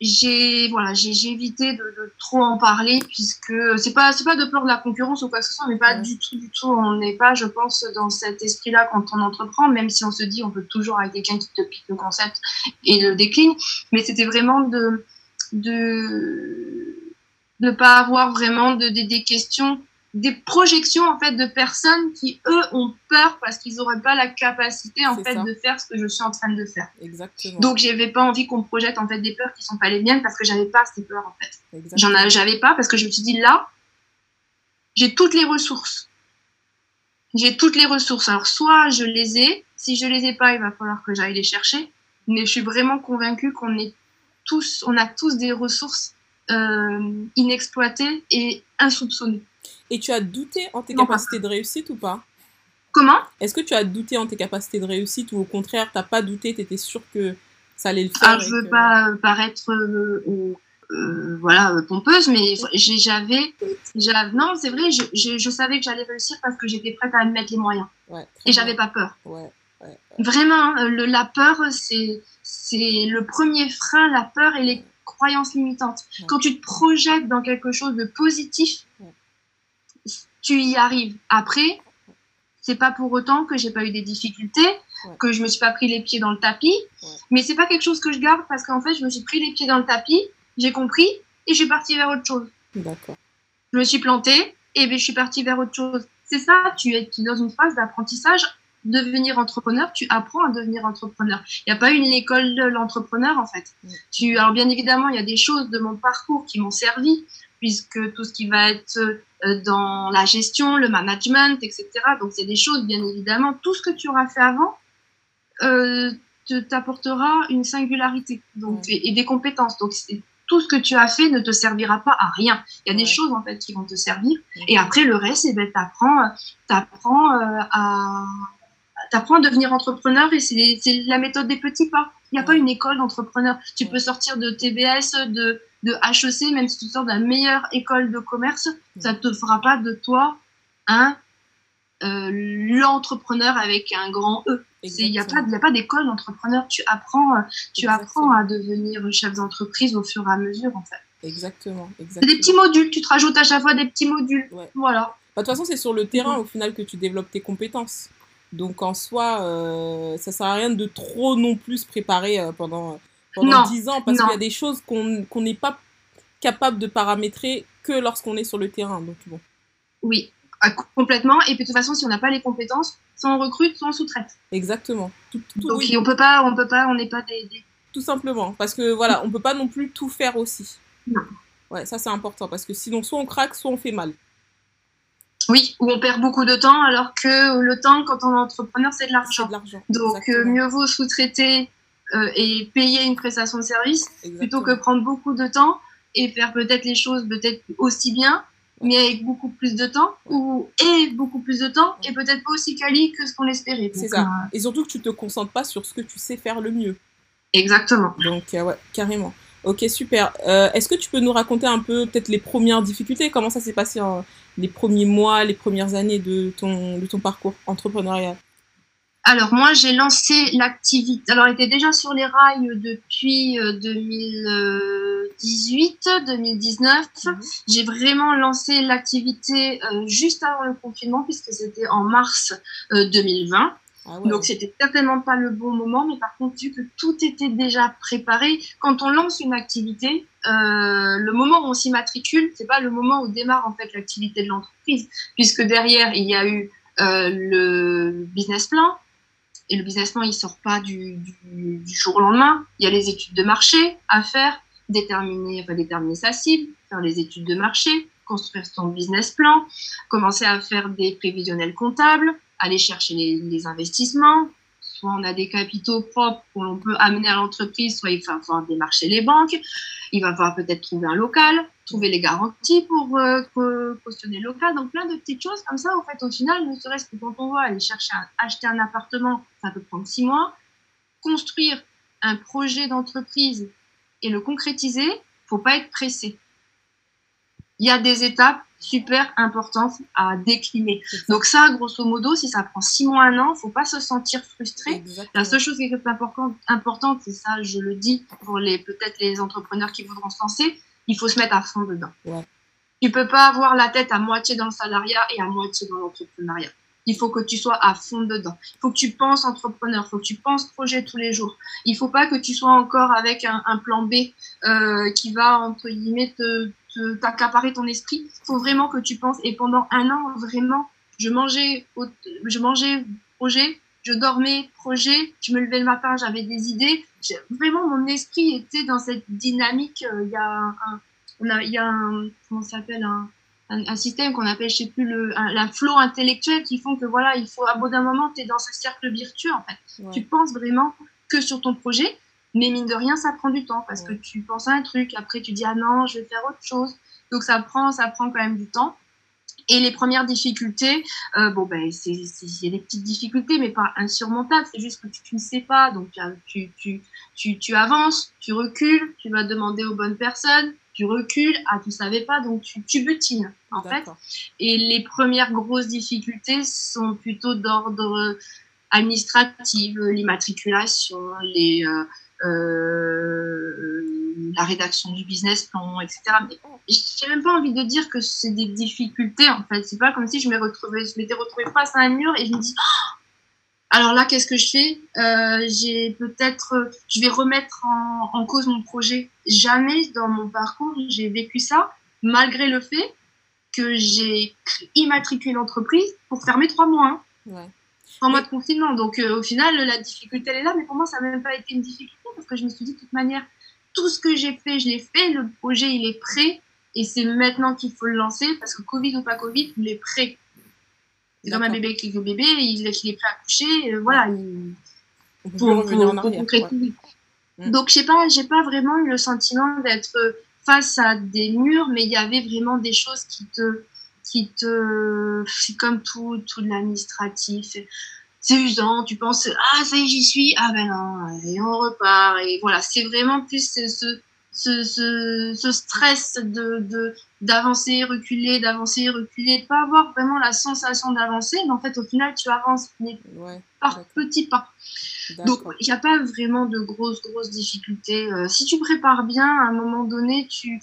j'ai voilà, j'ai évité de, trop en parler puisque c'est pas c'est pas de peur de la concurrence ou quoi que ce soit, mais pas du tout du tout. On n'est pas, je pense, dans cet esprit-là quand on entreprend, même si on se dit on peut toujours avec quelqu'un qui te pique le concept et le décline. Mais c'était vraiment de de ne pas avoir vraiment de, des questions des projections en fait de personnes qui eux ont peur parce qu'ils n'auraient pas la capacité en fait de faire ce que je suis en train de faire. Exactement. Donc j'avais pas envie qu'on projette en fait des peurs qui sont pas les miennes parce que j'avais pas ces peurs en fait. J'en j'avais pas parce que je me suis dit là j'ai toutes les ressources. J'ai toutes les ressources. Alors soit je les ai, si je les ai pas, il va falloir que j'aille les chercher. Mais je suis vraiment convaincue qu'on est tous, on a tous des ressources euh, inexploitées et insoupçonnées. Et tu as douté en tes capacités de réussite ou pas? Comment? Est-ce que tu as douté en tes capacités de réussite ou au contraire, tu n'as pas douté, tu étais sûr que ça allait le faire ah, Je ne veux pas paraître euh, euh, voilà, pompeuse, mais j'avais. Non, c'est vrai, je, je, savais que j'allais réussir parce que j'étais prête à mettre les moyens. Ouais, et j'avais pas peur. Ouais, Vraiment, hein, le, la peur, c'est le premier frein, la peur et les croyances limitantes. Quand tu te projettes dans quelque chose de positif, tu y arrives. Après, c'est pas pour autant que j'ai pas eu des difficultés, que je me suis pas pris les pieds dans le tapis, mais c'est pas quelque chose que je garde parce qu'en fait, je me suis pris les pieds dans le tapis, j'ai compris et je suis partie vers autre chose. D'accord. Je me suis plantée et ben, je suis partie vers autre chose. C'est ça, tu es dans une phase d'apprentissage. Devenir entrepreneur, tu apprends à devenir entrepreneur. Il n'y a pas une école de l'entrepreneur en fait. Tu, alors bien évidemment, il y a des choses de mon parcours qui m'ont servi, puisque tout ce qui va être euh, dans la gestion, le management, etc. Donc, c'est des choses, bien évidemment, tout ce que tu auras fait avant euh, t'apportera une singularité donc, et, des compétences. Donc, tout ce que tu as fait ne te servira pas à rien. Il y a des choses, en fait, qui vont te servir. Et après, le reste, eh ben, t'apprends, t'apprends euh, à devenir entrepreneur et c'est la méthode des petits pas. Il n'y a pas une école d'entrepreneur. Tu peux sortir de TBS, de, de HEC, même si tu sors de la meilleure école de commerce, ça ne te fera pas de toi un euh, l'entrepreneur avec un grand E. Il n'y a pas, pas d'école d'entrepreneur. Tu apprends, tu apprends à devenir chef d'entreprise au fur et à mesure, en fait. Exactement. exactement. Des petits modules, tu te rajoutes à chaque fois des petits modules. Voilà. Bah, de toute façon, c'est sur le terrain, au final, que tu développes tes compétences. Donc, en soi, euh, ça sert à rien de trop non plus préparer euh, pendant pendant 10 ans parce qu'il y a des choses qu'on n'est pas capable de paramétrer que lorsqu'on est sur le terrain. Donc, bon. Oui, ah, complètement. Et puis de toute façon, si on n'a pas les compétences, soit on recrute, soit on sous-traite. Exactement. Donc on peut pas, on peut pas, on n'est pas des, tout simplement. Parce que voilà, on peut pas non plus tout faire aussi. Non. Ouais, ça c'est important parce que sinon, soit on craque, soit on fait mal. Oui, où on perd beaucoup de temps, alors que le temps, quand on est entrepreneur, c'est de l'argent. Donc, euh, mieux vaut sous-traiter euh, et payer une prestation de service plutôt que prendre beaucoup de temps et faire peut-être les choses peut-être aussi bien, mais avec beaucoup plus de temps, ou et beaucoup plus de temps, et peut-être pas aussi quali que ce qu'on espérait. C'est ça. Euh, et surtout que tu te concentres pas sur ce que tu sais faire le mieux. Exactement. Donc, ouais, carrément. Ok, super. Euh, est-ce que tu peux nous raconter un peu peut-être les premières difficultés? Comment ça s'est passé en, les premiers mois, les premières années de ton, de ton parcours entrepreneurial? Alors moi j'ai lancé l'activité, alors était déjà sur les rails depuis 2018, euh, 2019. Mhm. J'ai vraiment lancé l'activité euh, juste avant le confinement puisque c'était en mars 2020. Ah Donc c'était certainement pas le bon moment, mais par contre vu que tout était déjà préparé, quand on lance une activité, euh, le moment où on s'immatricule, c'est pas le moment où démarre en fait l'activité de l'entreprise, puisque derrière il y a eu euh, le business plan, et le business plan il sort pas du, jour au lendemain. Il y a les études de marché à faire, déterminer, enfin déterminer sa cible, faire les études de marché, construire son business plan, commencer à faire des prévisionnels comptables aller chercher les, investissements. Soit on a des capitaux propres qu'on peut amener à l'entreprise, soit il va falloir démarcher les banques. Il va falloir peut-être trouver un local, trouver les garanties pour euh, cautionner le local. Donc plein de petites choses comme ça. En fait, au final, ne serait-ce que quand on va aller chercher à acheter un appartement, ça peut prendre six mois. Construire un projet d'entreprise et le concrétiser, faut pas être pressé. Il y a des étapes super importante à décliner. Donc ça, grosso modo, si ça prend six mois, un an, faut pas se sentir frustré. La seule chose qui est importante, importante c'est ça, je le dis pour les peut-être les entrepreneurs qui voudront se lancer, il faut se mettre à fond dedans. Ouais. Tu peux pas avoir la tête à moitié dans le salariat et à moitié dans l'entrepreneuriat. Il faut que tu sois à fond dedans. Il faut que tu penses entrepreneur, il faut que tu penses projet tous les jours. Il faut pas que tu sois encore avec un, un plan B euh, qui va, entre guillemets, te, t'accaparer ton esprit. Il faut vraiment que tu penses. Et pendant un an, vraiment, je mangeais, je mangeais projet, je dormais projet, je me levais le matin, j'avais des idées. Vraiment, mon esprit était dans cette dynamique. Euh, il y a un, on a, il y a un, comment ça s'appelle, un, un, système qu'on appelle, je sais plus, le, la flow intellectuel qui font que voilà, il faut, à bout d'un moment, tu es dans ce cercle virtueux, en fait. Tu penses vraiment que sur ton projet. Mais mine de rien, ça prend du temps parce que tu penses à un truc, après tu dis ah non, je vais faire autre chose. Donc ça prend, ça prend quand même du temps. Et les premières difficultés, euh, bon ben c'est il y a des petites difficultés, mais pas insurmontables. C'est juste que tu, ne sais pas, donc tu, tu, tu, tu, avances, tu recules, tu vas demander aux bonnes personnes, tu recules, ah tu savais pas, donc tu, tu butines en fait. Et les premières grosses difficultés sont plutôt d'ordre administratif, l'immatriculation, les euh, euh, la rédaction du business plan, etc. Mais j'ai même pas envie de dire que c'est des difficultés en fait. C'est pas comme si je m'étais retrouvée, face à un mur et je me dis oh alors là qu'est-ce que je fais? Euh, J'ai peut-être, je vais remettre en, en, cause mon projet. Jamais dans mon parcours j'ai vécu ça, malgré le fait que j'ai immatriculé l'entreprise pour fermer trois mois. Hein. Ouais en mode confinement. Donc euh, au final, la difficulté elle est là, mais pour moi, ça n'a même pas été une difficulté parce que je me suis dit de toute manière, tout ce que j'ai fait, je l'ai fait, le projet il est prêt et c'est maintenant qu'il faut le lancer parce que Covid ou pas Covid, il est prêt. C'est comme un bébé qui est bébé, il, est prêt à coucher, euh, voilà. Il, pour, concrétiser. Mm. Donc j'ai pas, j'ai pas vraiment eu le sentiment d'être face à des murs, mais il y avait vraiment des choses qui te qui te. C'est comme tout, tout l'administratif. C'est usant, tu penses, ah, ça y est, j'y suis, ah ben non, et on repart. Et voilà, c'est vraiment plus ce, ce, ce, ce stress de d'avancer, reculer, d'avancer, reculer, de pas avoir vraiment la sensation d'avancer, mais en fait, au final, tu avances mais par petits pas. Donc, il n'y a pas vraiment de grosses, grosses difficultés. Euh, si tu prépares bien, à un moment donné, tu,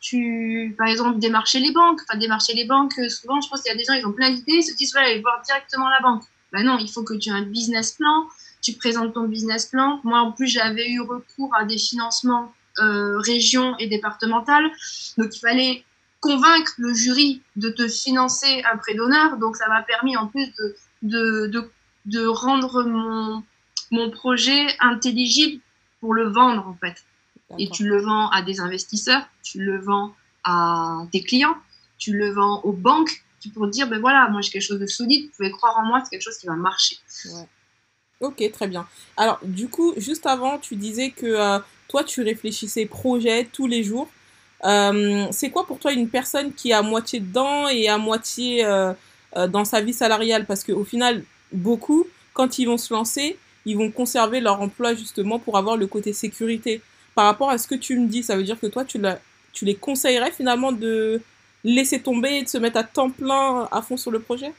tu, par exemple, démarcher les banques. Enfin, démarcher les banques, euh, souvent, je pense qu'il y a des gens, ils ont plein d'idées, ils se disent, aller voir directement la banque. Ben non, il faut que tu aies un business plan, tu présentes ton business plan. Moi, en plus, j'avais eu recours à des financements euh, régions et départementales. Donc, il fallait convaincre le jury de te financer un prêt d'honneur. Donc, ça m'a permis, en plus, de, de, de, de rendre mon, mon projet intelligible pour le vendre, en fait. Et tu le vends à des investisseurs, tu le vends à tes clients, tu le vends aux banques, pour dire, ben voilà, moi j'ai quelque chose de solide, vous pouvez croire en moi, c'est quelque chose qui va marcher. Ok, très bien. Alors, du coup, juste avant, tu disais que euh, toi, tu réfléchissais projet tous les jours. Euh, c'est quoi pour toi une personne qui est à moitié dedans et à moitié euh, dans sa vie salariale? Parce qu'au final, beaucoup, quand ils vont se lancer, ils vont conserver leur emploi justement pour avoir le côté sécurité. Par rapport à ce que tu me dis, ça veut dire que toi, tu, tu les conseillerais finalement de laisser tomber et de se mettre à temps plein à fond sur le projet?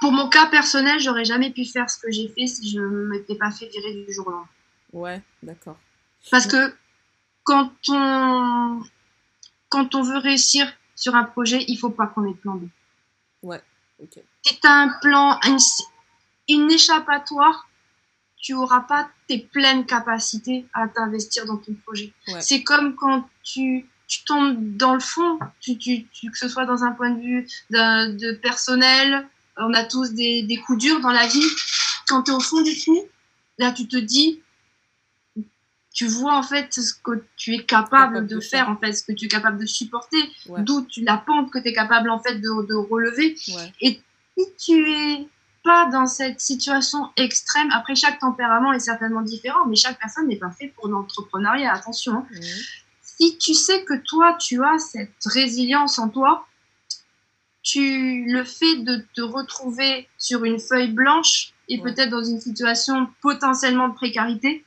Pour mon cas personnel, j'aurais jamais pu faire ce que j'ai fait si je ne m'étais pas fait virer du jour au lendemain. Ouais, d'accord. Parce que quand on, quand on veut réussir sur un projet, il faut pas qu'on ait de plan B. Ouais, ok. Si tu as un plan, une, échappatoire, tu n'auras pas tes pleines capacités à t'investir dans ton projet. C'est comme quand tu tu tombes dans le fond, tu, tu, que ce soit dans un point de vue de, personnel, on a tous des, des, coups durs dans la vie. Quand tu es au fond du trou, là tu te dis, tu vois en fait ce que tu es capable, de, faire, en fait, ce que tu es capable de supporter, d'où tu la pente que tu es capable en fait de, de relever. Et si tu es pas dans cette situation extrême, après chaque tempérament est certainement différent, mais chaque personne n'est pas fait pour l'entrepreneuriat, attention. Hein. Mmh si tu sais que toi, tu as cette résilience en toi, tu le fait de te retrouver sur une feuille blanche et peut-être dans une situation potentiellement de précarité,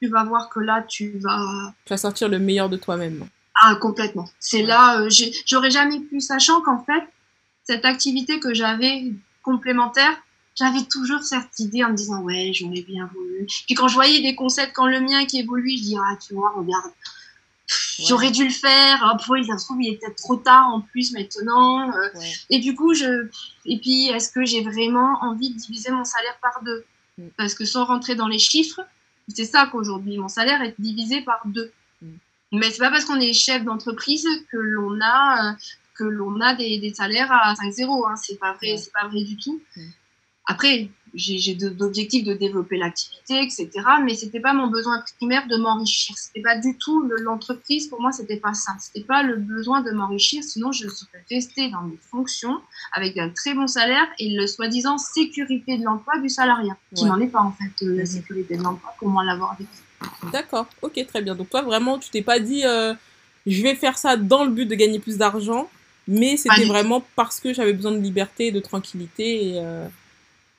tu vas voir que là, tu vas... Tu vas sortir le meilleur de toi-même. Ah, complètement. C'est là, euh, j'aurais jamais pu, sachant qu'en fait, cette activité que j'avais complémentaire, j'avais toujours cette idée en me disant, ouais, j'en ai bien voulu. Puis quand je voyais des concepts, quand le mien qui évolue, je dis, ah, tu vois, regarde, J'aurais dû le faire. Hop, oui, ça se trouve, il est peut-être trop tard en plus maintenant. Euh. Et du coup, je. Et puis, est-ce que j'ai vraiment envie de diviser mon salaire par deux? Mm. Parce que sans rentrer dans les chiffres, c'est ça qu'aujourd'hui, mon salaire est divisé par deux. Mm. Mais c'est pas parce qu'on est chef d'entreprise que l'on a que l'on a des, des, salaires à 5-0. Hein. C'est pas vrai, c'est pas vrai du tout. Après, j'ai d'objectifs de développer l'activité, etc. Mais c'était pas mon besoin primaire de m'enrichir. C'était pas du tout l'entreprise. Pour moi, c'était pas ça. C'était pas le besoin de m'enrichir. Sinon, je serais restée dans mes fonctions avec un très bon salaire et le soi-disant sécurité de l'emploi du salariat, qui n'en est pas en fait la mhm. sécurité de l'emploi pour moi l'avoir avec. D'accord. Ok, très bien. Donc toi, vraiment, tu t'es pas dit, euh, je vais faire ça dans le but de gagner plus d'argent, mais c'était vraiment parce que j'avais besoin de liberté, de tranquillité et euh,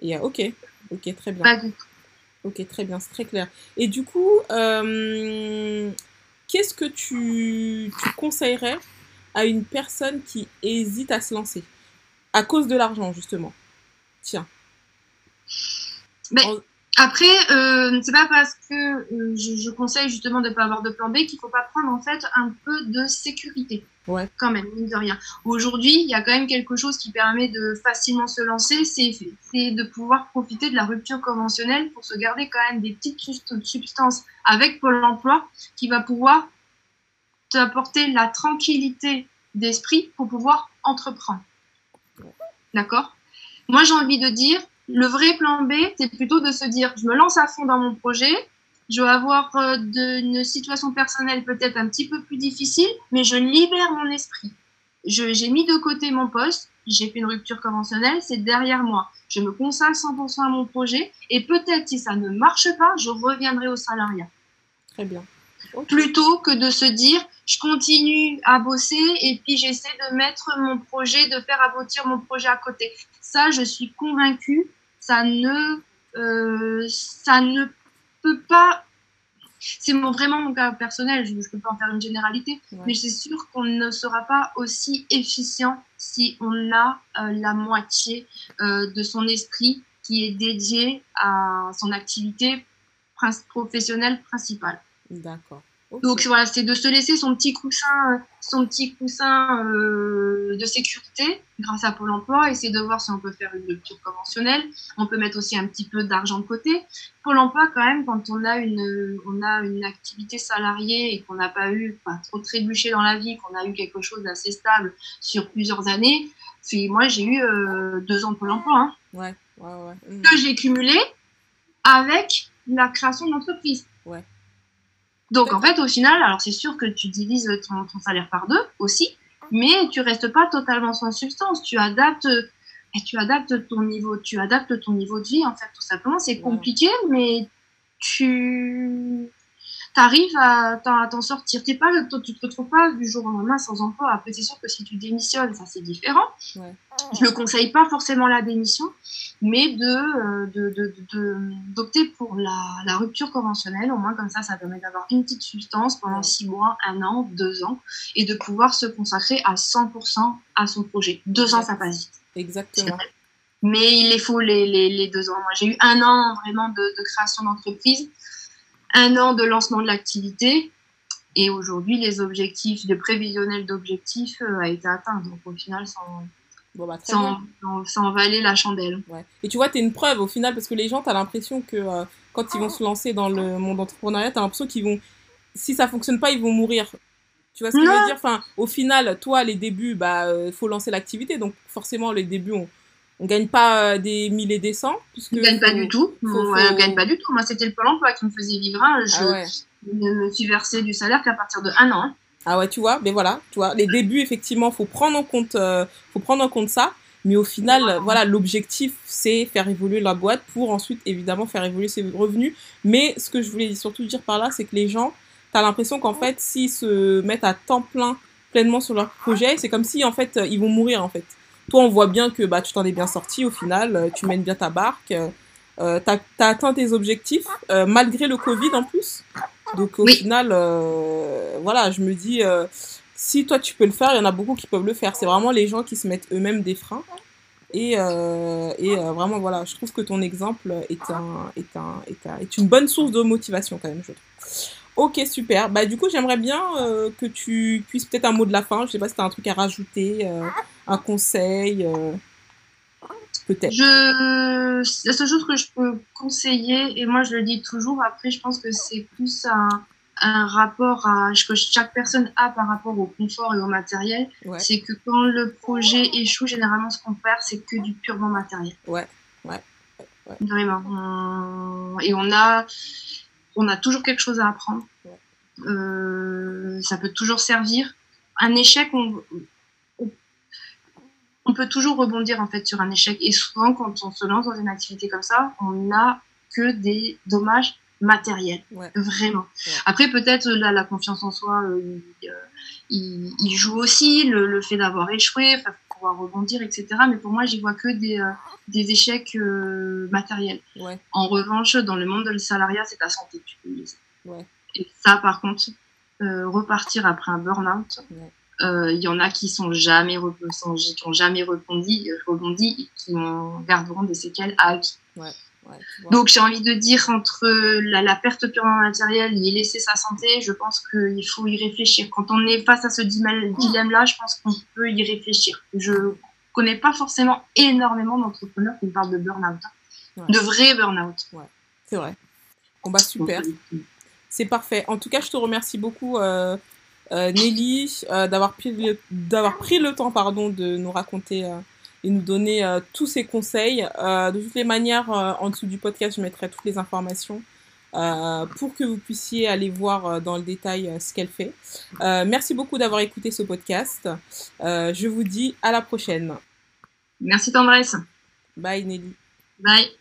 et, ok, ok, très bien. Ok, très bien, c'est très clair. Et du coup, euh, qu'est-ce que tu, tu, conseillerais à une personne qui hésite à se lancer? À cause de l'argent, justement. Tiens. Mais après, euh, c'est pas parce que euh, je, conseille justement de ne pas avoir de plan B qu'il faut pas prendre en fait un peu de sécurité. Ouais. Quand même, mine de rien. Aujourd'hui, il y a quand même quelque chose qui permet de facilement se lancer, c'est de pouvoir profiter de la rupture conventionnelle pour se garder quand même des petites substances avec Pôle emploi qui va pouvoir t'apporter la tranquillité d'esprit pour pouvoir entreprendre. D'accord? Moi, j'ai envie de dire, le vrai plan B, c'est plutôt de se dire, je me lance à fond dans mon projet, je vais avoir euh, une situation personnelle peut-être un petit peu plus difficile, mais je libère mon esprit. J'ai mis de côté mon poste, j'ai fait une rupture conventionnelle, c'est derrière moi. Je me consacre 100% à mon projet et peut-être si ça ne marche pas, je reviendrai au salariat. Très bien. Plutôt que de se dire, je continue à bosser et puis j'essaie de mettre mon projet, de faire aboutir mon projet à côté. Ça, je suis convaincue, ça ne, euh, ça ne peut pas. C'est mon, vraiment mon cas personnel, je ne peux pas en faire une généralité, mais c'est sûr qu'on ne sera pas aussi efficient si on a euh, la moitié euh, de son esprit qui est dédié à son activité professionnelle principale. D'accord. Donc voilà, c'est de se laisser son petit coussin, son petit coussin euh, de sécurité grâce à Pôle Emploi, essayer de voir si on peut faire une rupture conventionnelle. On peut mettre aussi un petit peu d'argent de côté. Pôle Emploi, quand même, quand on a une, on a une activité salariée et qu'on n'a pas eu, pas trop trébuché dans la vie, qu'on a eu quelque chose d'assez stable sur plusieurs années. Moi, j'ai eu euh, deux ans de Pôle Emploi. Hein, ouais, ouais, ouais. Que j'ai cumulé avec la création d'entreprise. Donc en fait, au final, alors c'est sûr que tu divises ton, ton, salaire par deux aussi, mais tu restes pas totalement sans substance. Tu adaptes, et tu adaptes ton niveau, tu adaptes ton niveau de vie en fait tout simplement. C'est compliqué, mais tu arrives à t'en sortir. T'es pas, tu te retrouves pas du jour au lendemain sans emploi. Après, c'est sûr que si tu démissionnes, ça c'est différent. Ouais. Je ne conseille pas forcément la démission, mais de, euh, d'opter pour la, rupture conventionnelle. Au moins, comme ça, ça permet d'avoir une petite substance pendant six mois, un an, deux ans, et de pouvoir se consacrer à 100% à son projet. Deux ans, ça passe vite. Exactement. Mais il les faut les, les, deux ans. Moi, j'ai eu un an vraiment de, de création d'entreprise un an de lancement de l'activité. Et aujourd'hui, les objectifs, le prévisionnel d'objectifs euh, a été atteint. Donc au final, en, bon, bah, valait la chandelle. Ouais. Et tu vois, tu es une preuve au final, parce que les gens, tu as l'impression que euh, quand ils vont se lancer dans le monde entrepreneuriat, tu as l'impression qu'ils vont, si ça fonctionne pas, ils vont mourir. Tu vois ce que je veux dire? Enfin, Au final, toi, les débuts, bah, euh, faut lancer l'activité. Donc forcément, les débuts, on, on gagne pas euh, des milliers des cents. On gagne pas du tout. on gagne pas du tout. Moi, c'était le Pôle emploi qui me faisait vivre. Hein. Je, ah me suis versé du salaire qu'à partir de un an. Hein. Ah ouais, tu vois, mais voilà, tu vois, les débuts, effectivement, faut prendre en compte, euh, faut prendre en compte ça. Mais au final, voilà, l'objectif, c'est faire évoluer la boîte pour ensuite, évidemment, faire évoluer ses revenus. Mais ce que je voulais surtout dire par là, c'est que les gens, tu as l'impression qu'en fait, s'ils se mettent à temps plein, pleinement sur leur projet, c'est comme si, en fait, ils vont mourir, en fait. Toi, on voit bien que bah, tu t'en es bien sorti au final, euh, tu mènes bien ta barque, euh, tu as, atteint tes objectifs, euh, malgré le Covid en plus. Donc au final, voilà, je me dis, si toi tu peux le faire, il y en a beaucoup qui peuvent le faire. C'est vraiment les gens qui se mettent eux-mêmes des freins. Et, et vraiment, voilà, je trouve que ton exemple est, un, est, un, est, un, est une bonne source de motivation quand même, je trouve. Ok, super. Bah, du coup, j'aimerais bien que tu puisses peut-être un mot de la fin. Je sais pas si tu as un truc à rajouter un conseil euh, Peut-être. Je... La seule chose que je peux conseiller, et moi je le dis toujours, après je pense que c'est plus un, un rapport à, que chaque personne a par rapport au confort et au matériel, c'est que quand le projet échoue, généralement ce qu'on perd, c'est que du purement matériel. Ouais, ouais. Vraiment. Et on a, on a toujours quelque chose à apprendre. Euh, ça peut toujours servir. Un échec, on, on peut toujours rebondir en fait sur un échec. Et souvent, quand on se lance dans une activité comme ça, on n'a que des dommages matériels, vraiment. Après, peut-être là, la confiance en soi, euh, euh, il, joue aussi, le, fait d'avoir échoué, pouvoir rebondir, etc. Mais pour moi, j'y vois que des, euh, des échecs matériels. En revanche, dans le monde de le salariat, c'est ta santé tu peux Et ça, par contre, repartir après un burn-out, il y en a qui sont jamais qui ont jamais rebondi, rebondi et qui garderont des séquelles à vie. Ouais, Donc j'ai envie de dire entre la, la, perte purement matérielle et laisser sa santé, je pense qu'il faut y réfléchir. Quand on est face à ce dilemme-là, je pense qu'on peut y réfléchir. Je connais pas forcément énormément d'entrepreneurs qui parlent de burn-out, hein. de vrai burn-out. Ouais, c'est vrai. Bon bah super. C'est parfait. En tout cas, je te remercie beaucoup. Euh, euh, Nelly, euh, d'avoir pris, le, d'avoir pris le temps pardon, de nous raconter euh, et nous donner tous ces conseils. de toutes les manières, en dessous du podcast, je mettrai toutes les informations pour que vous puissiez aller voir dans le détail ce qu'elle fait. merci beaucoup d'avoir écouté ce podcast. je vous dis à la prochaine. Merci Tendresse. Bye Nelly. Bye.